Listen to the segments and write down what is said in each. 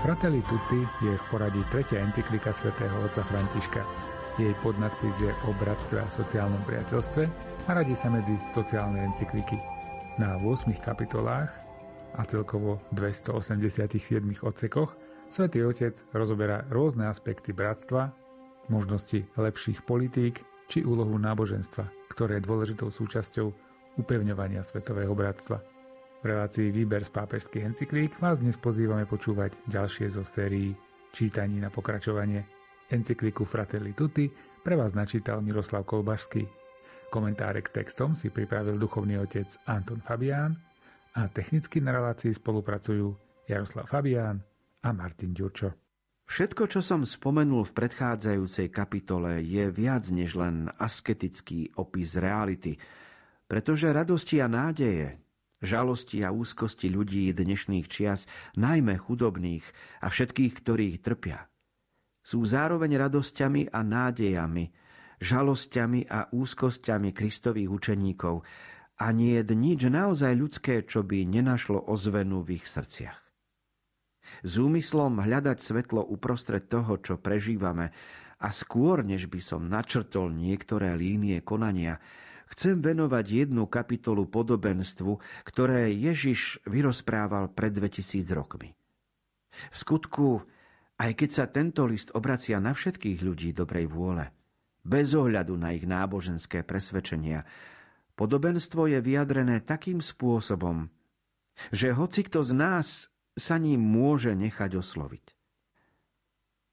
Fratelli Tutti je v poradí tretia encyklika svätého otca Františka. Jej podnadpis je o bratstve a sociálnom priateľstve a radí sa medzi sociálne encykliky. Na 8 kapitolách a celkovo 287 odsekoch svätý Otec rozoberá rôzne aspekty bratstva, možnosti lepších politík či úlohu náboženstva, ktoré je dôležitou súčasťou upevňovania svetového bratstva. V relácii Výber z pápežských encyklík vás dnes pozývame počúvať ďalšie zo sérií čítaní na pokračovanie. Encykliku Fratelli Tutti pre vás načítal Miroslav Kolbašský. Komentáre k textom si pripravil duchovný otec Anton Fabián a technicky na relácii spolupracujú Jaroslav Fabián a Martin Ďurčo. Všetko, čo som spomenul v predchádzajúcej kapitole, je viac než len asketický opis reality, pretože radosti a nádeje, žalosti a úzkosti ľudí dnešných čias, najmä chudobných a všetkých, ktorých trpia. Sú zároveň radosťami a nádejami, žalosťami a úzkosťami Kristových učeníkov a nie je nič naozaj ľudské, čo by nenašlo ozvenu v ich srdciach. S úmyslom hľadať svetlo uprostred toho, čo prežívame, a skôr, než by som načrtol niektoré línie konania, chcem venovať jednu kapitolu podobenstvu, ktoré Ježiš vyrozprával pred 2000 rokmi. V skutku, aj keď sa tento list obracia na všetkých ľudí dobrej vôle, bez ohľadu na ich náboženské presvedčenia, podobenstvo je vyjadrené takým spôsobom, že hoci kto z nás sa ním môže nechať osloviť.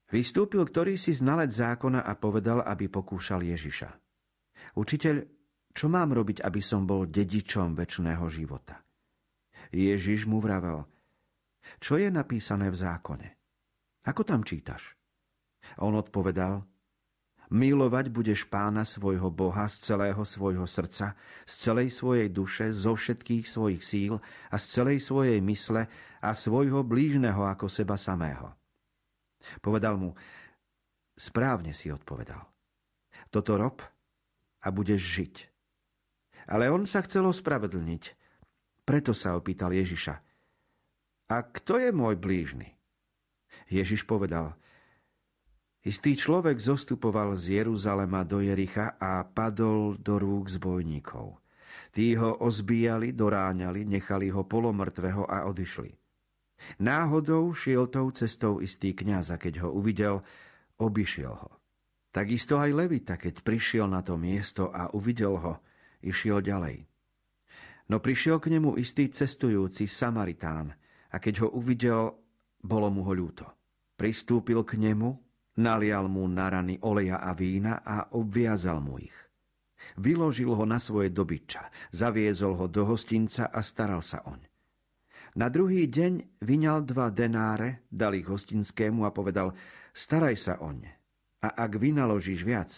Vystúpil ktorý si znalec zákona a povedal, aby pokúšal Ježiša. Učiteľ, čo mám robiť, aby som bol dedičom väčšného života? Ježiš mu vravel, čo je napísané v zákone? Ako tam čítaš? On odpovedal, milovať budeš pána svojho Boha z celého svojho srdca, z celej svojej duše, zo všetkých svojich síl a z celej svojej mysle a svojho blížneho ako seba samého. Povedal mu, správne si odpovedal. Toto rob a budeš žiť. Ale on sa chcel ospravedlniť. Preto sa opýtal Ježiša. A kto je môj blížny? Ježiš povedal, Istý človek zostupoval z Jeruzalema do Jericha a padol do rúk zbojníkov. Tí ho ozbíjali, doráňali, nechali ho polomrtvého a odišli. Náhodou šiel tou cestou istý kňaz a keď ho uvidel, obišiel ho. Takisto aj Levita, keď prišiel na to miesto a uvidel ho, išiel ďalej. No prišiel k nemu istý cestujúci Samaritán a keď ho uvidel, bolo mu ho ľúto. Pristúpil k nemu, nalial mu na rany oleja a vína a obviazal mu ich. Vyložil ho na svoje dobyča, zaviezol ho do hostinca a staral sa oň. Na druhý deň vyňal dva denáre, dal ich hostinskému a povedal, staraj sa oň. A ak vynaložíš viac,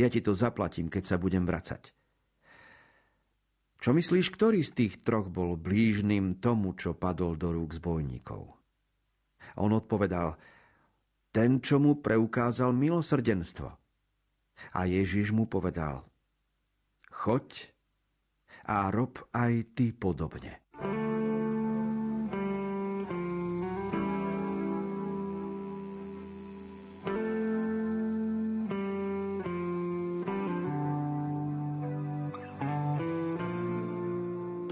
ja ti to zaplatím, keď sa budem vracať. Čo myslíš, ktorý z tých troch bol blížnym tomu, čo padol do rúk zbojníkov? On odpovedal, ten, čo mu preukázal milosrdenstvo. A Ježiš mu povedal, choď a rob aj ty podobne.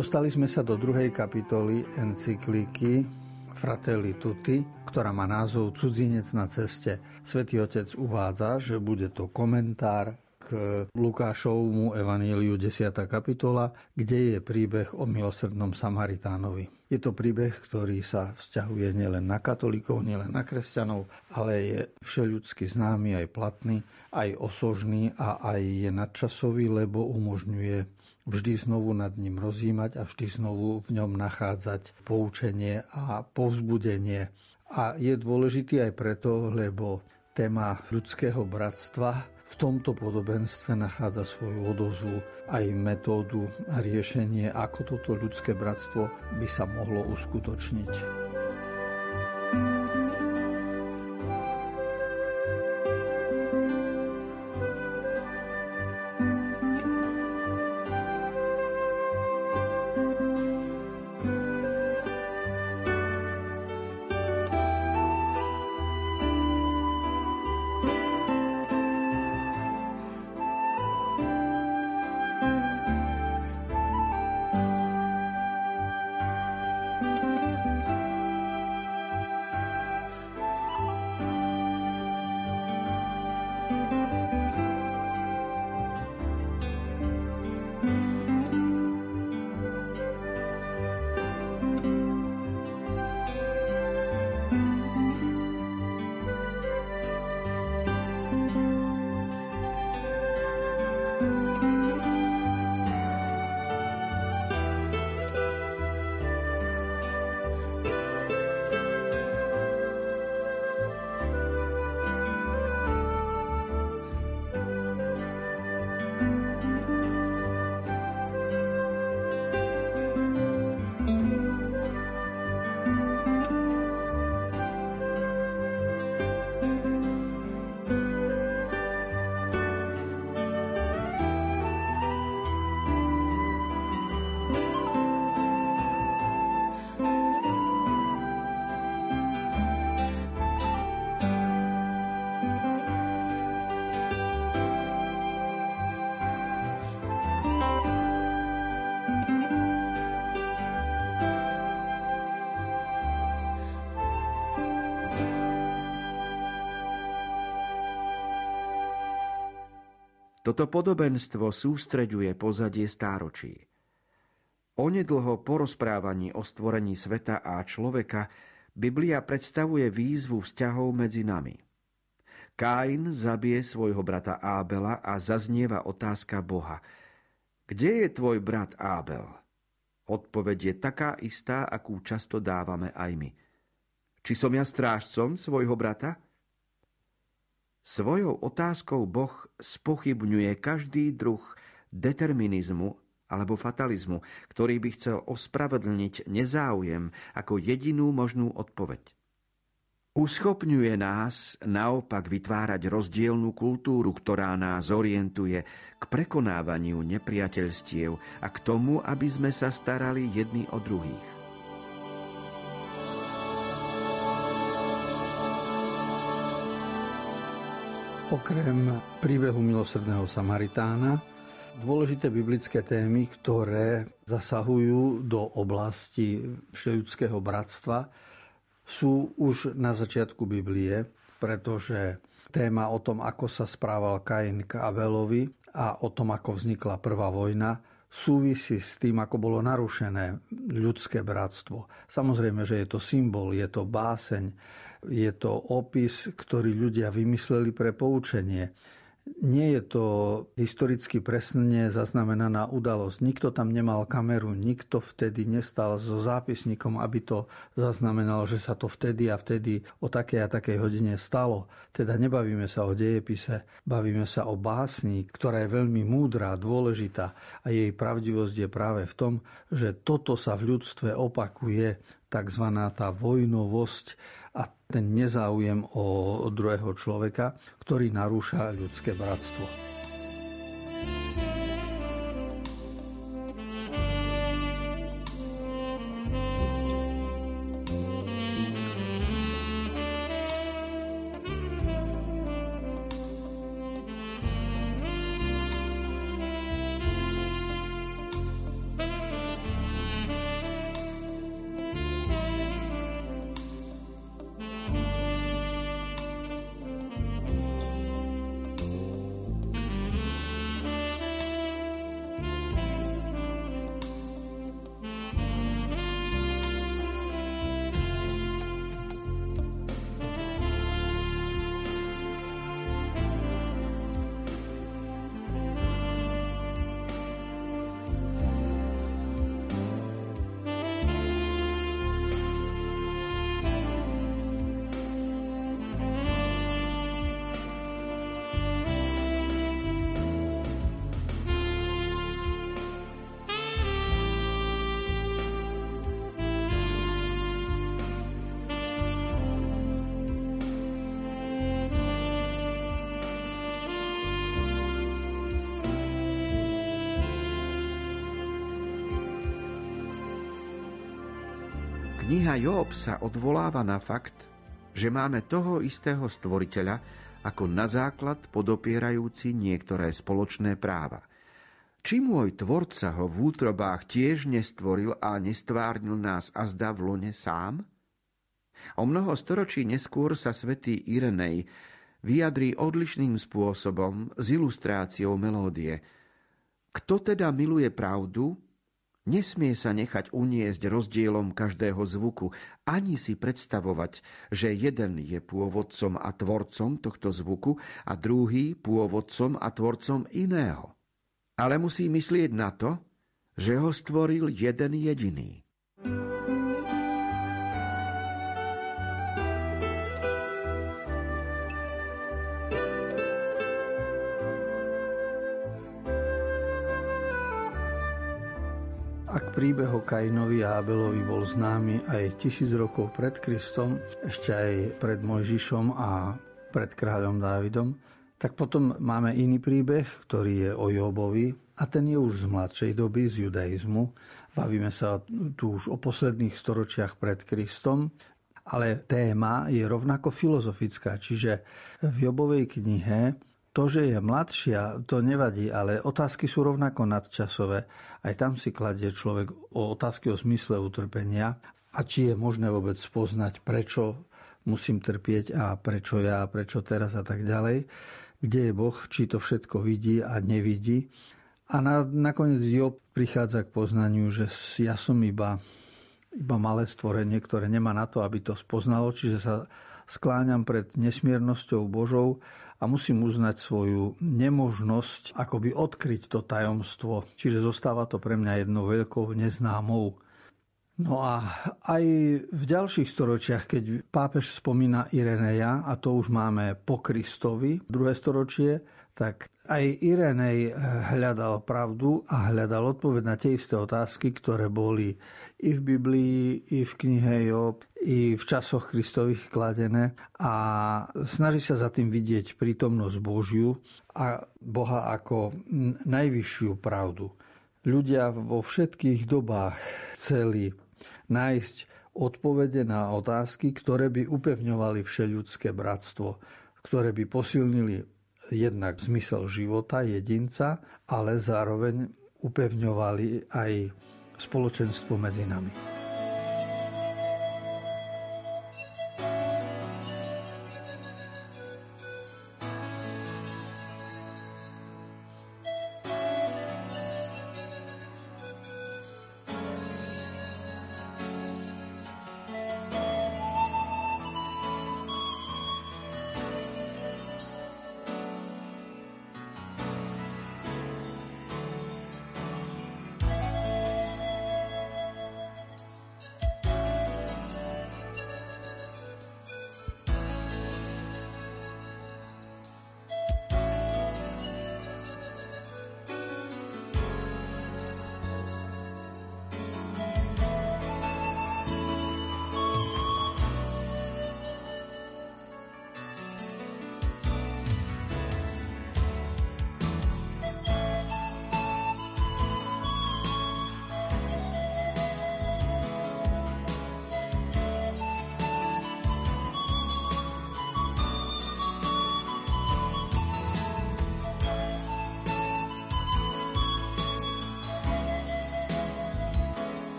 Dostali sme sa do druhej kapitoly encykliky Fratelli Tutti, ktorá má názov Cudzinec na ceste. Svetý Otec uvádza, že bude to komentár k Lukášovmu evaníliu 10. kapitola, kde je príbeh o milosrdnom Samaritánovi. Je to príbeh, ktorý sa vzťahuje nielen na katolíkov, nielen na kresťanov, ale je všeľudsky známy, aj platný, aj osožný a aj je nadčasový, lebo umožňuje vždy znovu nad ním rozímať a vždy znovu v ňom nachádzať poučenie a povzbudenie. A je dôležitý aj preto, lebo téma ľudského bratstva v tomto podobenstve nachádza svoju odozvu aj metódu a riešenie, ako toto ľudské bratstvo by sa mohlo uskutočniť. Toto podobenstvo sústreďuje pozadie stáročí. Onedlho po rozprávaní o stvorení sveta a človeka Biblia predstavuje výzvu vzťahov medzi nami. Kain zabije svojho brata Ábela a zaznieva otázka Boha. Kde je tvoj brat Ábel? Odpoveď je taká istá, akú často dávame aj my. Či som ja strážcom svojho brata? Svojou otázkou Boh spochybňuje každý druh determinizmu alebo fatalizmu, ktorý by chcel ospravedlniť nezáujem ako jedinú možnú odpoveď. Uschopňuje nás naopak vytvárať rozdielnú kultúru, ktorá nás orientuje k prekonávaniu nepriateľstiev a k tomu, aby sme sa starali jedni o druhých. Okrem príbehu milosrdného Samaritána, dôležité biblické témy, ktoré zasahujú do oblasti všeľudského bratstva, sú už na začiatku Biblie, pretože téma o tom, ako sa správal Kain k Abelovi a o tom, ako vznikla prvá vojna, súvisí s tým, ako bolo narušené ľudské bratstvo. Samozrejme, že je to symbol, je to báseň, je to opis, ktorý ľudia vymysleli pre poučenie. Nie je to historicky presne zaznamenaná udalosť. Nikto tam nemal kameru, nikto vtedy nestal so zápisníkom, aby to zaznamenalo, že sa to vtedy a vtedy o takej a takej hodine stalo. Teda nebavíme sa o dejepise, bavíme sa o básni, ktorá je veľmi múdra, dôležitá a jej pravdivosť je práve v tom, že toto sa v ľudstve opakuje, tzv. tá vojnovosť, a ten nezáujem o druhého človeka, ktorý narúša ľudské bratstvo. Kniha Job sa odvoláva na fakt, že máme toho istého stvoriteľa ako na základ podopierajúci niektoré spoločné práva. Či môj tvorca ho v útrobách tiež nestvoril a nestvárnil nás a zda v lone sám? O mnoho storočí neskôr sa svätý Irenej vyjadrí odlišným spôsobom s ilustráciou melódie. Kto teda miluje pravdu, Nesmie sa nechať uniesť rozdielom každého zvuku, ani si predstavovať, že jeden je pôvodcom a tvorcom tohto zvuku a druhý pôvodcom a tvorcom iného. Ale musí myslieť na to, že ho stvoril jeden jediný. Príbeh o Kainovi a Abelovi bol známy aj tisíc rokov pred Kristom, ešte aj pred Mojžišom a pred kráľom Dávidom, tak potom máme iný príbeh, ktorý je o Jobovi a ten je už z mladšej doby, z judaizmu. Bavíme sa tu už o posledných storočiach pred Kristom, ale téma je rovnako filozofická, čiže v Jobovej knihe to, že je mladšia, to nevadí, ale otázky sú rovnako nadčasové. Aj tam si kladie človek o otázky o zmysle utrpenia a či je možné vôbec poznať, prečo musím trpieť a prečo ja, prečo teraz a tak ďalej. kde je Boh, či to všetko vidí a nevidí. A na, nakoniec Job prichádza k poznaniu, že ja som iba, iba malé stvorenie, ktoré nemá na to, aby to spoznalo, čiže sa skláňam pred nesmiernosťou Božou a musím uznať svoju nemožnosť akoby odkryť to tajomstvo. Čiže zostáva to pre mňa jednou veľkou neznámou. No a aj v ďalších storočiach, keď pápež spomína Ireneja, a to už máme po Kristovi, druhé storočie, tak aj Irenej hľadal pravdu a hľadal odpoveď na tie isté otázky, ktoré boli i v Biblii, i v knihe Job, i v časoch Kristových kladené a snaží sa za tým vidieť prítomnosť Božiu a Boha ako najvyššiu pravdu. Ľudia vo všetkých dobách chceli nájsť odpovede na otázky, ktoré by upevňovali všeľudské bratstvo, ktoré by posilnili jednak zmysel života jedinca, ale zároveň upevňovali aj spoločenstvo medzi nami.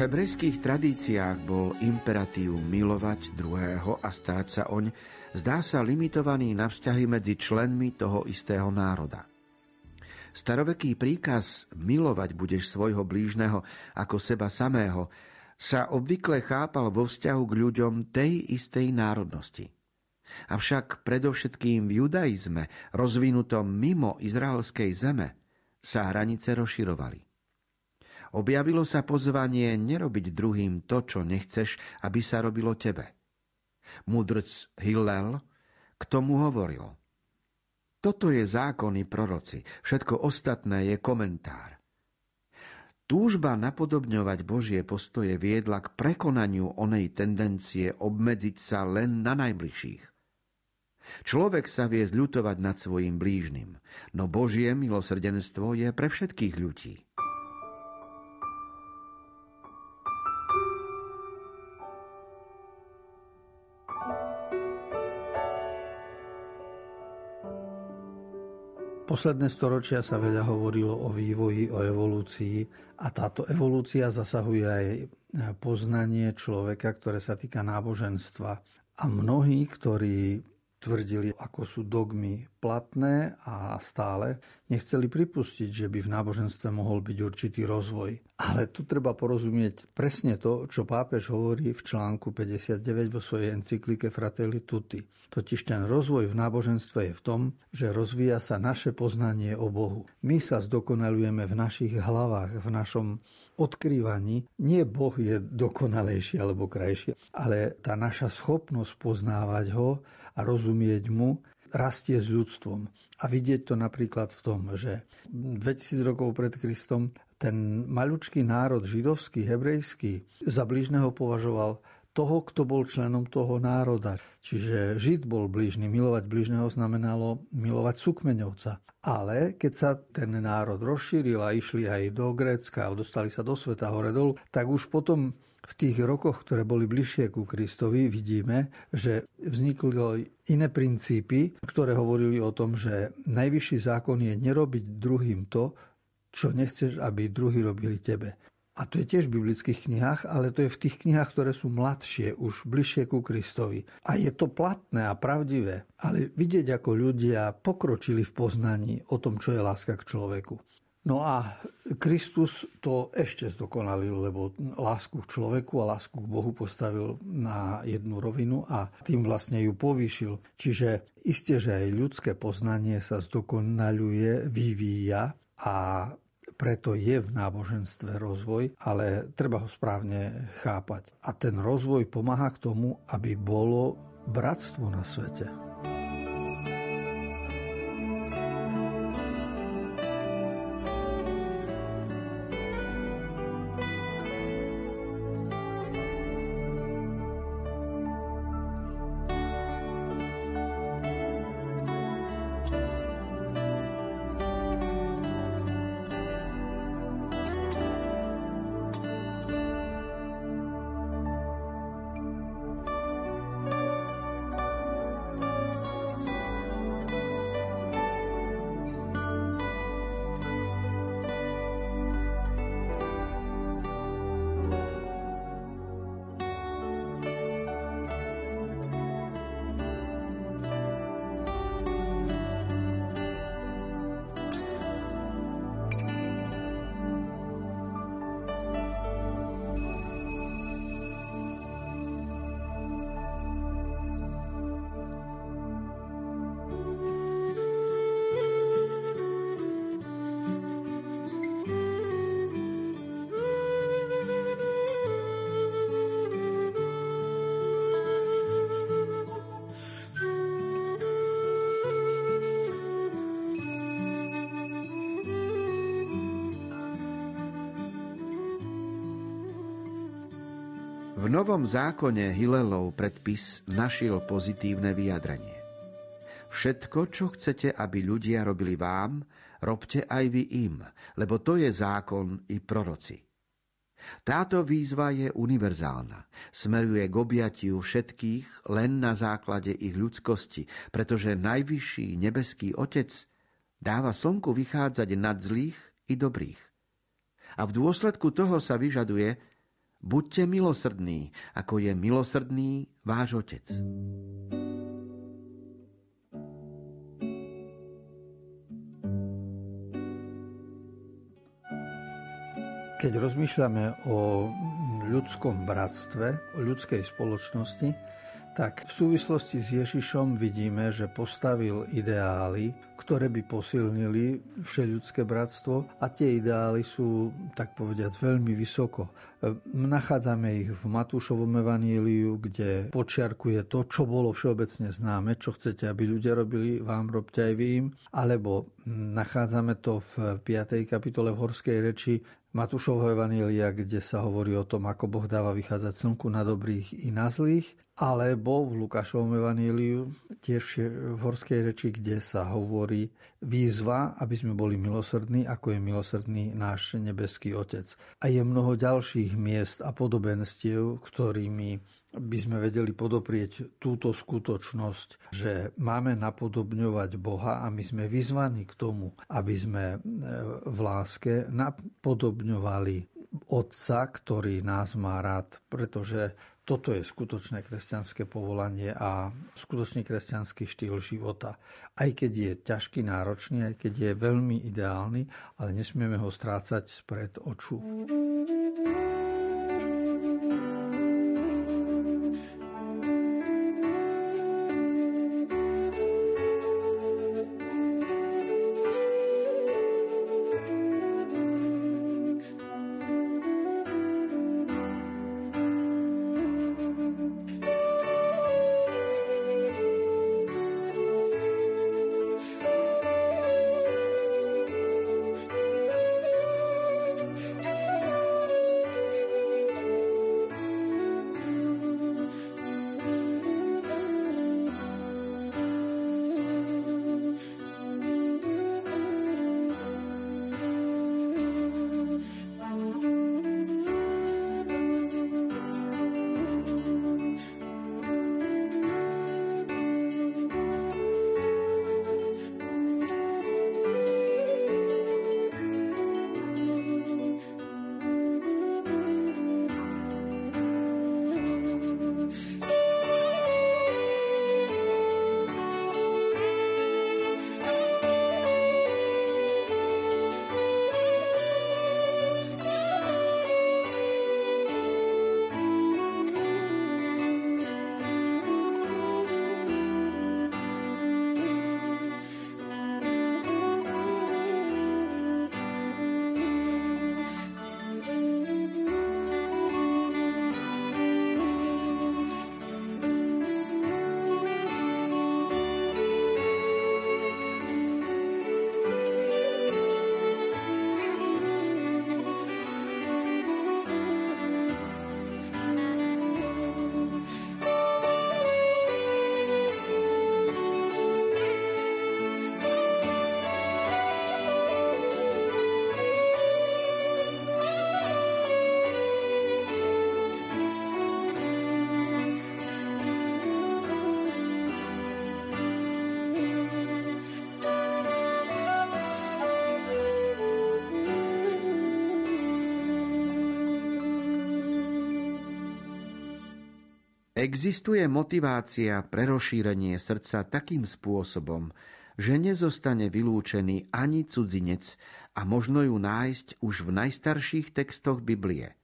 Hebrejských tradíciách bol imperatív milovať druhého a starať sa oň, zdá sa limitovaný na vzťahy medzi členmi toho istého národa. Staroveký príkaz milovať budeš svojho blížneho ako seba samého sa obvykle chápal vo vzťahu k ľuďom tej istej národnosti. Avšak predovšetkým v judaizme, rozvinutom mimo izraelskej zeme, sa hranice rozširovali objavilo sa pozvanie nerobiť druhým to, čo nechceš, aby sa robilo tebe. Mudrc Hillel k tomu hovoril. Toto je zákony proroci, všetko ostatné je komentár. Túžba napodobňovať Božie postoje viedla k prekonaniu onej tendencie obmedziť sa len na najbližších. Človek sa vie zľutovať nad svojim blížnym, no Božie milosrdenstvo je pre všetkých ľudí. Posledné storočia sa veľa hovorilo o vývoji, o evolúcii a táto evolúcia zasahuje aj poznanie človeka, ktoré sa týka náboženstva. A mnohí, ktorí tvrdili, ako sú dogmy platné a stále, nechceli pripustiť, že by v náboženstve mohol byť určitý rozvoj. Ale tu treba porozumieť presne to, čo pápež hovorí v článku 59 vo svojej encyklike Fratelli Tutti. Totiž ten rozvoj v náboženstve je v tom, že rozvíja sa naše poznanie o Bohu. My sa zdokonalujeme v našich hlavách, v našom odkrývaní. Nie Boh je dokonalejší alebo krajší, ale tá naša schopnosť poznávať ho a rozumieť mu rastie s ľudstvom. A vidieť to napríklad v tom, že 2000 rokov pred Kristom ten maľučký národ židovský, hebrejský, za blížneho považoval to toho, kto bol členom toho národa. Čiže Žid bol blížny. Milovať blížneho znamenalo milovať sukmeňovca. Ale keď sa ten národ rozšíril a išli aj do Grécka a dostali sa do sveta hore dolu, tak už potom v tých rokoch, ktoré boli bližšie ku Kristovi, vidíme, že vznikli iné princípy, ktoré hovorili o tom, že najvyšší zákon je nerobiť druhým to, čo nechceš, aby druhí robili tebe. A to je tiež v biblických knihách, ale to je v tých knihách, ktoré sú mladšie, už bližšie ku Kristovi. A je to platné a pravdivé. Ale vidieť, ako ľudia pokročili v poznaní o tom, čo je láska k človeku. No a Kristus to ešte zdokonalil, lebo lásku k človeku a lásku k Bohu postavil na jednu rovinu a tým vlastne ju povýšil. Čiže isté, že aj ľudské poznanie sa zdokonaluje, vyvíja a preto je v náboženstve rozvoj, ale treba ho správne chápať. A ten rozvoj pomáha k tomu, aby bolo bratstvo na svete. V Novom zákone Hilelov predpis našiel pozitívne vyjadrenie. Všetko, čo chcete, aby ľudia robili vám, robte aj vy im, lebo to je zákon i proroci. Táto výzva je univerzálna. Smeruje k objatiu všetkých len na základe ich ľudskosti, pretože najvyšší nebeský Otec dáva slnku vychádzať nad zlých i dobrých. A v dôsledku toho sa vyžaduje, Buďte milosrdní, ako je milosrdný váš Otec. Keď rozmýšľame o ľudskom bratstve, o ľudskej spoločnosti, tak v súvislosti s Ježišom vidíme, že postavil ideály, ktoré by posilnili všeľudské bratstvo a tie ideály sú, tak povediať, veľmi vysoko. Nachádzame ich v Matúšovom evaníliu, kde počiarkuje to, čo bolo všeobecne známe, čo chcete, aby ľudia robili, vám robte aj vy im, alebo nachádzame to v 5. kapitole v Horskej reči Matúšovho Evanília, kde sa hovorí o tom, ako Boh dáva vychádzať slnku na dobrých i na zlých, alebo v Lukášovom Evaníliu, tiež v horskej reči, kde sa hovorí výzva, aby sme boli milosrdní, ako je milosrdný náš nebeský Otec. A je mnoho ďalších miest a podobenstiev, ktorými by sme vedeli podoprieť túto skutočnosť, že máme napodobňovať Boha a my sme vyzvaní k tomu, aby sme e, v láske napodobňovali Otca, ktorý nás má rád, pretože toto je skutočné kresťanské povolanie a skutočný kresťanský štýl života. Aj keď je ťažký, náročný, aj keď je veľmi ideálny, ale nesmieme ho strácať spred oču. Existuje motivácia pre rozšírenie srdca takým spôsobom, že nezostane vylúčený ani cudzinec a možno ju nájsť už v najstarších textoch Biblie.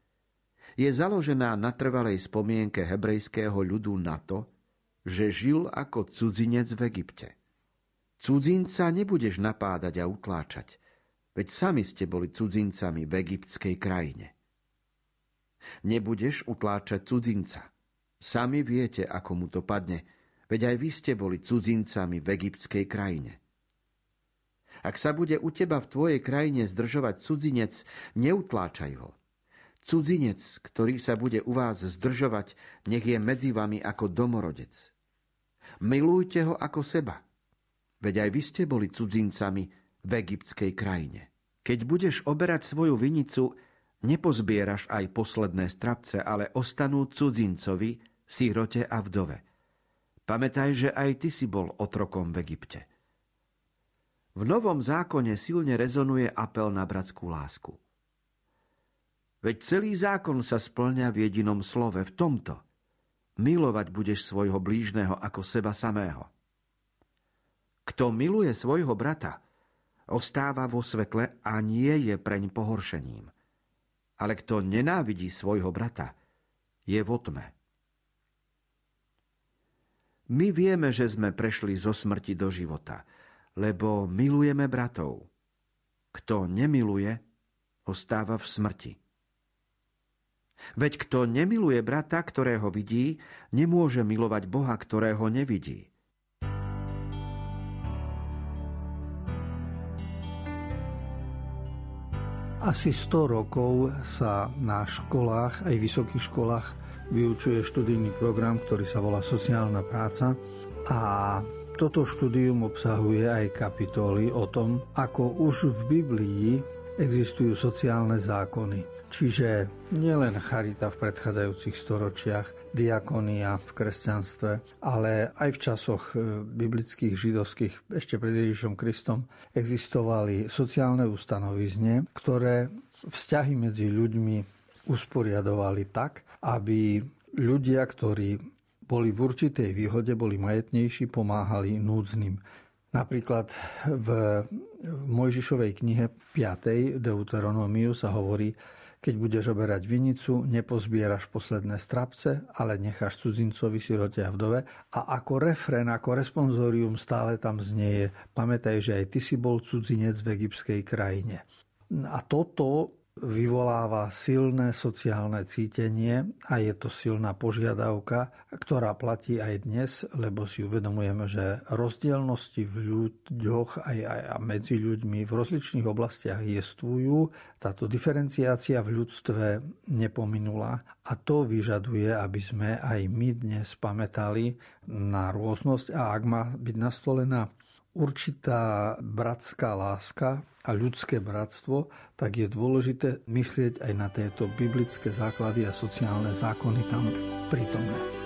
Je založená na trvalej spomienke hebrejského ľudu na to, že žil ako cudzinec v Egypte. Cudzinca nebudeš napádať a utláčať, veď sami ste boli cudzincami v egyptskej krajine. Nebudeš utláčať cudzinca. Sami viete, ako mu to padne, veď aj vy ste boli cudzincami v egyptskej krajine. Ak sa bude u teba v tvojej krajine zdržovať cudzinec, neutláčaj ho. Cudzinec, ktorý sa bude u vás zdržovať, nech je medzi vami ako domorodec. Milujte ho ako seba. Veď aj vy ste boli cudzincami v egyptskej krajine. Keď budeš oberať svoju vinicu, nepozbieraš aj posledné strapce, ale ostanú cudzincovi, sírote a vdove. Pamätaj, že aj ty si bol otrokom v Egypte. V Novom zákone silne rezonuje apel na bratskú lásku. Veď celý zákon sa splňa v jedinom slove, v tomto. Milovať budeš svojho blížneho ako seba samého. Kto miluje svojho brata, ostáva vo svetle a nie je preň pohoršením. Ale kto nenávidí svojho brata, je vo tme. My vieme, že sme prešli zo smrti do života, lebo milujeme bratov. Kto nemiluje, ostáva v smrti. Veď kto nemiluje brata, ktorého vidí, nemôže milovať Boha, ktorého nevidí. Asi 100 rokov sa na školách, aj vysokých školách, vyučuje študijný program, ktorý sa volá Sociálna práca a toto štúdium obsahuje aj kapitoly o tom, ako už v Biblii existujú sociálne zákony. Čiže nielen charita v predchádzajúcich storočiach, diakonia v kresťanstve, ale aj v časoch e, biblických, židovských, ešte pred Ježišom Kristom, existovali sociálne ustanovizne, ktoré vzťahy medzi ľuďmi usporiadovali tak, aby ľudia, ktorí boli v určitej výhode, boli majetnejší, pomáhali núdznym. Napríklad v Mojžišovej knihe 5. Deuteronómiu sa hovorí, keď budeš oberať vinicu, nepozbieraš posledné strapce, ale necháš cudzincovi, sirote a vdove. A ako refren, ako responsorium stále tam znieje, pamätaj, že aj ty si bol cudzinec v egyptskej krajine. A toto vyvoláva silné sociálne cítenie a je to silná požiadavka, ktorá platí aj dnes, lebo si uvedomujeme, že rozdielnosti v ľuďoch aj, aj medzi ľuďmi v rozličných oblastiach jestvujú. Táto diferenciácia v ľudstve nepominula a to vyžaduje, aby sme aj my dnes pamätali na rôznosť a ak má byť nastolená určitá bratská láska a ľudské bratstvo, tak je dôležité myslieť aj na tieto biblické základy a sociálne zákony tam prítomné.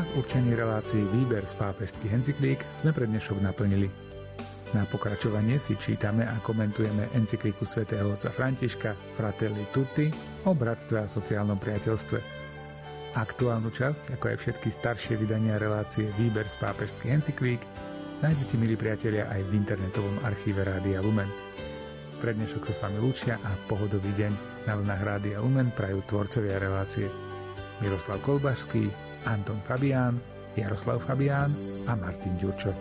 Čas určený relácií Výber z pápežských encyklík sme pre dnešok naplnili. Na pokračovanie si čítame a komentujeme encykliku svätého otca Františka Fratelli Tutti o bratstve a sociálnom priateľstve. Aktuálnu časť, ako aj všetky staršie vydania relácie Výber z pápežských encyklík, nájdete, milí priatelia, aj v internetovom archíve Rádia Lumen. Pre dnešok sa s vami lúčia a pohodový deň na vlnách Rádia Lumen prajú tvorcovia relácie Miroslav Kolbašský, Anton Fabián, Jaroslav Fabián a Martin Ďurčo.